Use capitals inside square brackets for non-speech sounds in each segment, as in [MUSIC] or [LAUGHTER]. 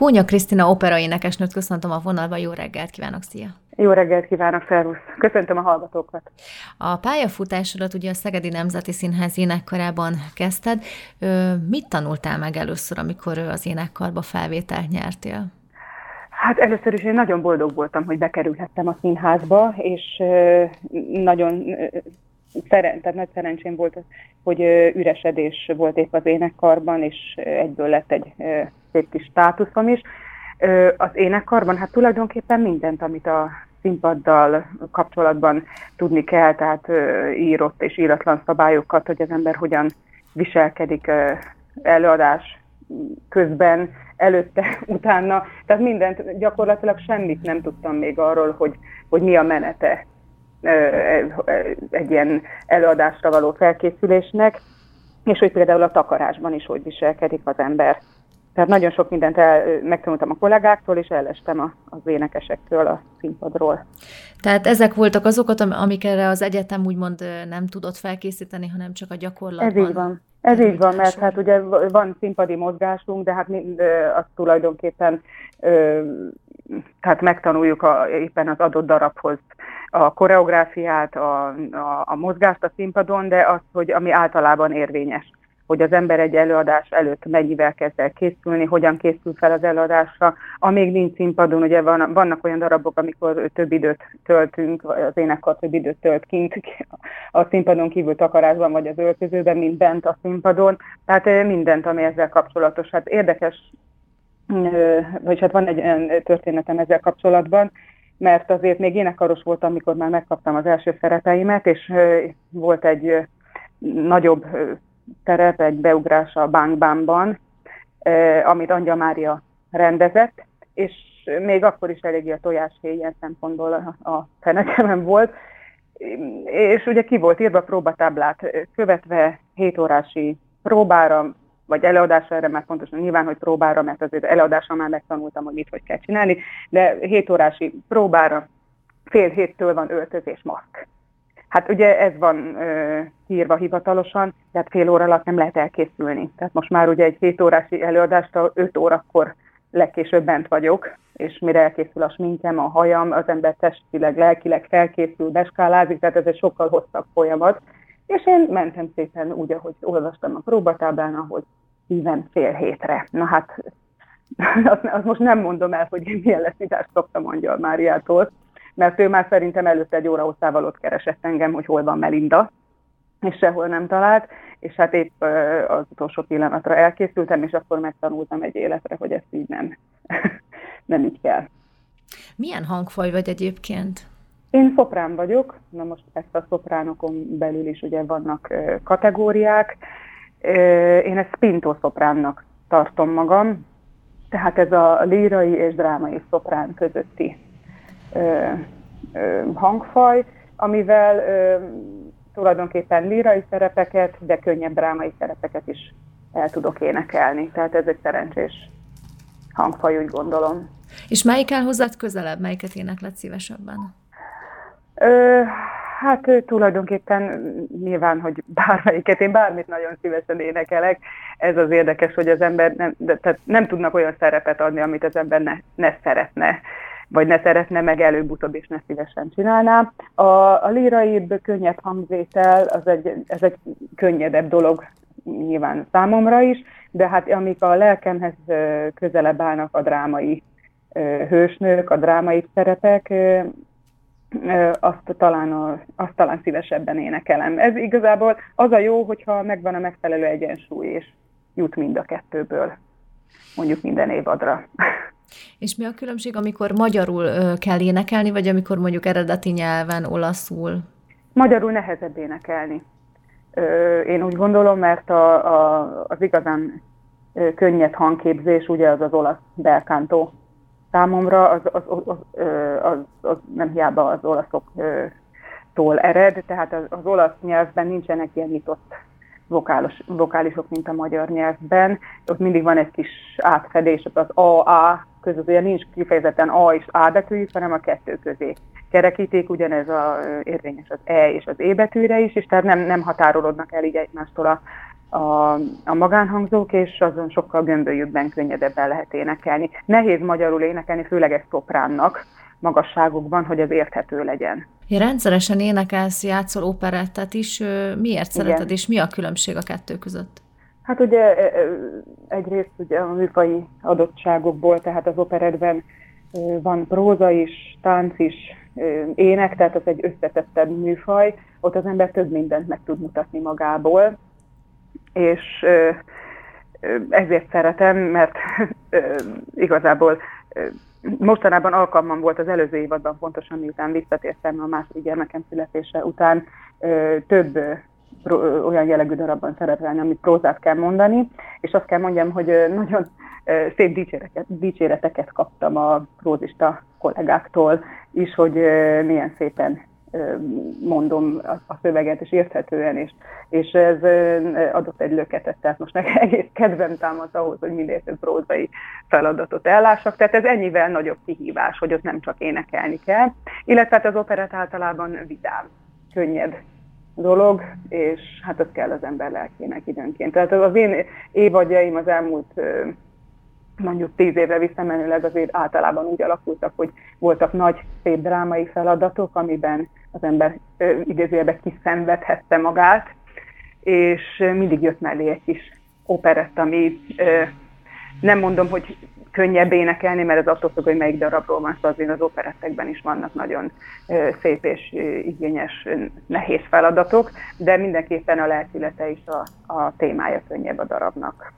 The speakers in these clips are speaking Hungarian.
Kónya Krisztina operaénekesnőt köszöntöm a vonalba, jó reggelt kívánok, szia! Jó reggelt kívánok, szervusz! Köszöntöm a hallgatókat! A pályafutásodat ugye a Szegedi Nemzeti Színház énekkarában kezdted. Mit tanultál meg először, amikor az énekkarba felvételt nyertél? Hát először is én nagyon boldog voltam, hogy bekerülhettem a színházba, és nagyon szeren, tehát nagy szerencsém volt, hogy üresedés volt épp az énekkarban, és egyből lett egy kis státuszom is. Az énekkarban hát tulajdonképpen mindent, amit a színpaddal kapcsolatban tudni kell, tehát írott és íratlan szabályokat, hogy az ember hogyan viselkedik előadás közben, előtte, [LAUGHS] utána. Tehát mindent, gyakorlatilag semmit nem tudtam még arról, hogy, hogy mi a menete egy ilyen előadásra való felkészülésnek, és hogy például a takarásban is hogy viselkedik az ember. Tehát nagyon sok mindent el, megtanultam a kollégáktól, és ellestem a, az énekesektől a színpadról. Tehát ezek voltak azokat, amik erre az egyetem úgymond nem tudott felkészíteni, hanem csak a gyakorlatban? Ez így van. Ez így van, mert hát ugye van színpadi mozgásunk, de hát mind, azt tulajdonképpen tehát megtanuljuk a, éppen az adott darabhoz a koreográfiát, a, a, a mozgást a színpadon, de az, hogy ami általában érvényes hogy az ember egy előadás előtt mennyivel kezd el készülni, hogyan készül fel az előadásra. Amíg nincs színpadon, ugye van, vannak olyan darabok, amikor több időt töltünk, vagy az énekkar több időt tölt kint [LAUGHS] a színpadon kívül takarásban, vagy az öltözőben, mint bent a színpadon. Tehát mindent, ami ezzel kapcsolatos. Hát érdekes, vagy hát van egy olyan történetem ezzel kapcsolatban, mert azért még énekaros voltam, amikor már megkaptam az első szerepeimet, és volt egy nagyobb terep, egy beugrás a Bánkbánban, amit Angyal Mária rendezett, és még akkor is eléggé a tojáshéj ilyen szempontból a fenekemen volt, és ugye ki volt írva próbatáblát követve 7 órási próbára, vagy előadásra, erre már pontosan nyilván, hogy próbára, mert azért előadásra már megtanultam, hogy mit hogy kell csinálni, de 7 órási próbára fél héttől van öltözés maszk. Hát ugye ez van ö, írva hivatalosan, tehát fél óra alatt nem lehet elkészülni. Tehát most már ugye egy 7 órási előadást a 5 órakor legkésőbb bent vagyok, és mire elkészül a sminkem, a hajam, az ember testileg, lelkileg felkészül, beskálázik, tehát ez egy sokkal hosszabb folyamat. És én mentem szépen úgy, ahogy olvastam a próbatáblán, ahogy híven fél hétre. Na hát, [LAUGHS] azt, azt most nem mondom el, hogy milyen leszítást kaptam Angyal Máriától, mert ő már szerintem előtte egy óra hosszával ott keresett engem, hogy hol van Melinda, és sehol nem talált, és hát épp az utolsó pillanatra elkészültem, és akkor megtanultam egy életre, hogy ezt így nem, [LAUGHS] nem így kell. Milyen hangfaj vagy egyébként? Én szoprán vagyok, na most ezt a szopránokon belül is ugye vannak kategóriák. Én ezt spinto szopránnak tartom magam, tehát ez a lírai és drámai szoprán közötti ö, ö, hangfaj, amivel ö, tulajdonképpen lírai szerepeket, de könnyebb drámai szerepeket is el tudok énekelni. Tehát ez egy szerencsés hangfaj, úgy gondolom. És melyik áll hozzád közelebb, melyiket énekled szívesebben? Ö, hát tulajdonképpen nyilván, hogy bármelyiket, én bármit nagyon szívesen énekelek. Ez az érdekes, hogy az ember nem, de, tehát nem tudnak olyan szerepet adni, amit az ember ne, ne szeretne vagy ne szeretne, meg előbb-utóbb is ne szívesen csinálná. A, a líraibb, könnyebb hangvétel, az egy, ez egy könnyedebb dolog nyilván számomra is, de hát amik a lelkemhez közelebb állnak a drámai hősnők, a drámai szerepek, azt talán, a, azt talán szívesebben énekelem. Ez igazából az a jó, hogyha megvan a megfelelő egyensúly, és jut mind a kettőből, mondjuk minden évadra. És mi a különbség, amikor magyarul kell énekelni, vagy amikor mondjuk eredeti nyelven, olaszul? Magyarul nehezebb énekelni. Én úgy gondolom, mert a, a, az igazán könnyed hangképzés, ugye az az olasz belkántó. Számomra az, az, az, az, az nem hiába az olaszoktól ered, tehát az, az olasz nyelvben nincsenek ilyen nyitott vokálos, vokálisok, mint a magyar nyelvben. Ott mindig van egy kis átfedés, az A-A között, ugye nincs kifejezetten A és A betű, hanem a kettő közé kerekíték, ugyanez a, érvényes az E és az E betűre is, és tehát nem, nem határolódnak el így egymástól a, a, a magánhangzók, és azon sokkal gömbölyűbben, könnyedebben lehet énekelni. Nehéz magyarul énekelni, főleg egy szopránnak magasságokban, hogy ez érthető legyen. Ja, rendszeresen énekelsz, játszol operettet is. Miért Igen. szereted, és mi a különbség a kettő között? Hát ugye egyrészt ugye a műfai adottságokból, tehát az operetben van próza is, tánc is, ének, tehát az egy összetettebb műfaj, ott az ember több mindent meg tud mutatni magából, és ezért szeretem, mert [LAUGHS] igazából mostanában alkalmam volt az előző évadban, pontosan miután visszatértem a második gyermekem születése után, több olyan jellegű darabban szerepelni, amit prózát kell mondani, és azt kell mondjam, hogy nagyon szép dicséreteket, kaptam a prózista kollégáktól is, hogy milyen szépen mondom a szöveget, és érthetően is. És ez adott egy löketet, tehát most nekem [LAUGHS] egész kedvem támadt ahhoz, hogy minél több prózai feladatot ellássak. Tehát ez ennyivel nagyobb kihívás, hogy ott nem csak énekelni kell. Illetve hát az operett általában vidám, könnyed dolog, és hát az kell az ember lelkének időnként. Tehát az én évadjaim az elmúlt mondjuk tíz évre visszamenőleg azért általában úgy alakultak, hogy voltak nagy, szép drámai feladatok, amiben az ember idézőjelben kiszenvedhette magát, és mindig jött mellé egy kis operett, ami nem mondom, hogy könnyebb énekelni, mert ez attól függ, hogy melyik darabról van szó, azért az operettekben is vannak nagyon szép és igényes, nehéz feladatok, de mindenképpen a lelkülete is a, a témája könnyebb a darabnak.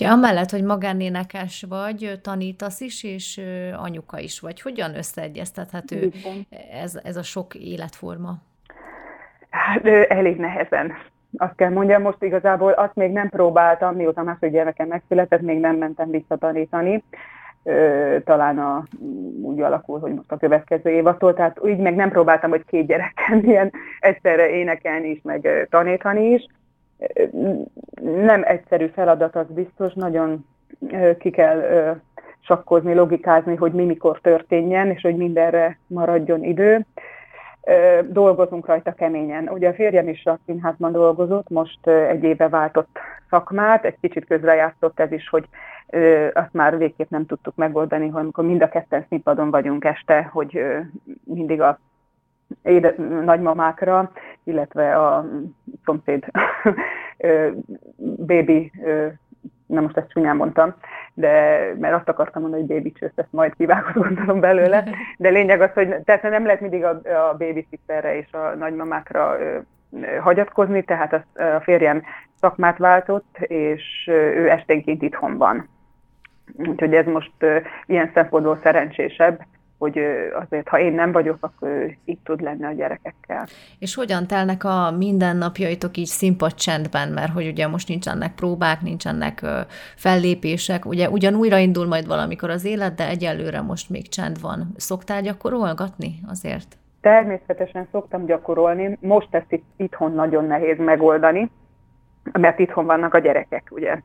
Ugye amellett, hogy magánénekes vagy, tanítasz is, és anyuka is vagy. Hogyan összeegyeztethető ez, ez a sok életforma? Hát, elég nehezen. Azt kell mondjam, most igazából azt még nem próbáltam, mióta második gyermekem megszületett, még nem mentem visszatanítani. Talán a, úgy alakul, hogy most a következő évattól, tehát úgy meg nem próbáltam, hogy két gyerekkel [LAUGHS] ilyen egyszerre énekelni is, meg tanítani is nem egyszerű feladat, az biztos, nagyon ki kell sakkozni, logikázni, hogy mi mikor történjen, és hogy mindenre maradjon idő. Dolgozunk rajta keményen. Ugye a férjem is a színházban dolgozott, most egy éve váltott szakmát, egy kicsit közrejátszott ez is, hogy azt már végképp nem tudtuk megoldani, hogy amikor mind a ketten színpadon vagyunk este, hogy mindig a éde, nagymamákra, illetve a szomszéd bébi, nem most ezt csúnyán mondtam, de mert azt akartam mondani, hogy baby csősz, ezt majd kivágod [LAUGHS] gondolom belőle, de lényeg az, hogy tehát nem lehet mindig a, a babysitterre és a nagymamákra hagyatkozni, tehát a, a férjem szakmát váltott, és ő esténként itthon van. Úgyhogy ez most ilyen szempontból szerencsésebb, hogy azért, ha én nem vagyok, akkor ő itt tud lenni a gyerekekkel. És hogyan telnek a mindennapjaitok így színpad csendben, mert hogy ugye most nincsenek próbák, nincsenek fellépések, ugye ugyan újraindul majd valamikor az élet, de egyelőre most még csend van. Szoktál gyakorolgatni azért? Természetesen szoktam gyakorolni. Most ezt itt, itthon nagyon nehéz megoldani, mert itthon vannak a gyerekek, ugye.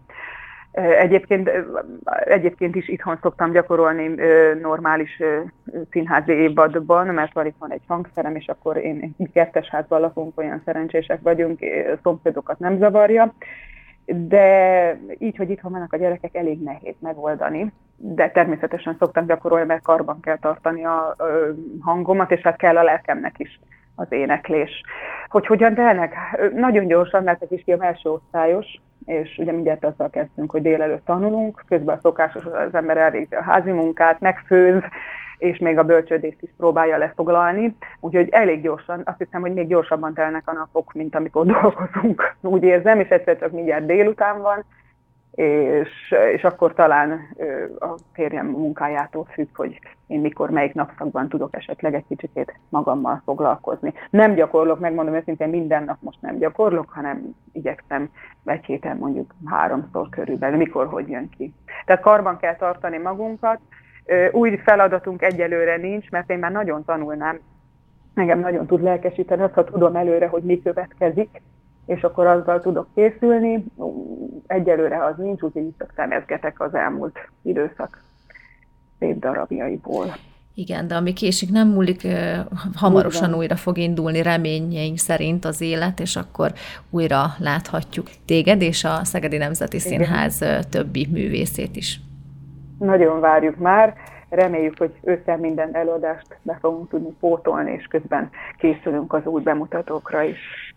Egyébként, egyébként is itthon szoktam gyakorolni normális színházi évadban, mert van itt van egy hangszerem, és akkor én kertes házban lakunk, olyan szerencsések vagyunk, szomszédokat nem zavarja. De így, hogy itthon vannak a gyerekek, elég nehéz megoldani. De természetesen szoktam gyakorolni, mert karban kell tartani a hangomat, és hát kell a lelkemnek is az éneklés. Hogy hogyan telnek? Nagyon gyorsan, mert ez is a első osztályos, és ugye mindjárt azzal kezdtünk, hogy délelőtt tanulunk, közben a szokásos az ember elvégzi a házi munkát, megfőz, és még a bölcsődészt is próbálja lefoglalni. Úgyhogy elég gyorsan, azt hiszem, hogy még gyorsabban telnek a napok, mint amikor [LAUGHS] dolgozunk, úgy érzem, és egyszer csak mindjárt délután van, és, és akkor talán a férjem munkájától függ, hogy én mikor, melyik napszakban tudok esetleg egy kicsit magammal foglalkozni. Nem gyakorlok, megmondom őszintén, minden nap most nem gyakorlok, hanem igyekszem egy héten mondjuk háromszor körülbelül, mikor, hogy jön ki. Tehát karban kell tartani magunkat. Új feladatunk egyelőre nincs, mert én már nagyon tanulnám, engem nagyon tud lelkesíteni, azt, ha tudom előre, hogy mi következik, és akkor azzal tudok készülni. Egyelőre az nincs, úgyhogy csak szemezgetek az elmúlt időszak szép darabjaiból. Igen, de ami késik nem múlik, hamarosan Igen. újra fog indulni reményeink szerint az élet, és akkor újra láthatjuk téged és a Szegedi Nemzeti Igen. Színház többi művészét is. Nagyon várjuk már, reméljük, hogy ősszel minden előadást be fogunk tudni pótolni, és közben készülünk az új bemutatókra is.